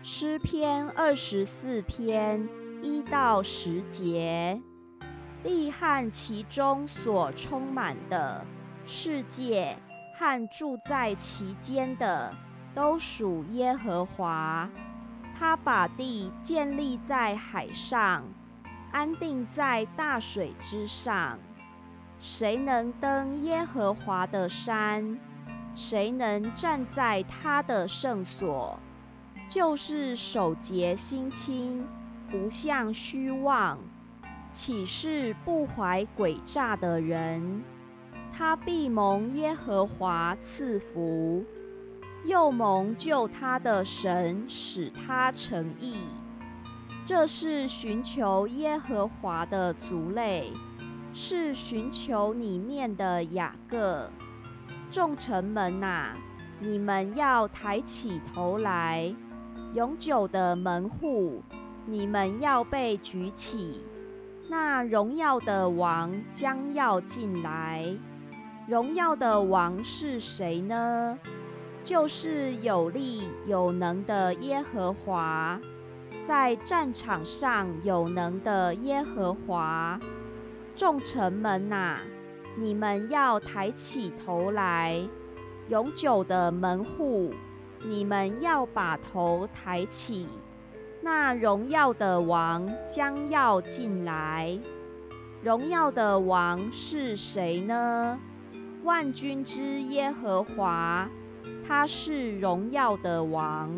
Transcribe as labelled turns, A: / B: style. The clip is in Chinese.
A: 诗篇二十四篇一到十节，地和其中所充满的世界和住在其间的，都属耶和华。他把地建立在海上，安定在大水之上。谁能登耶和华的山？谁能站在他的圣所？就是守节心清，不向虚妄，岂是不怀诡诈的人？他必蒙耶和华赐福，又蒙救他的神使他成义。这是寻求耶和华的族类，是寻求里面的雅各众城门呐！你们要抬起头来。永久的门户，你们要被举起。那荣耀的王将要进来。荣耀的王是谁呢？就是有力有能的耶和华，在战场上有能的耶和华。众臣们呐，你们要抬起头来。永久的门户。你们要把头抬起，那荣耀的王将要进来。荣耀的王是谁呢？万军之耶和华，他是荣耀的王。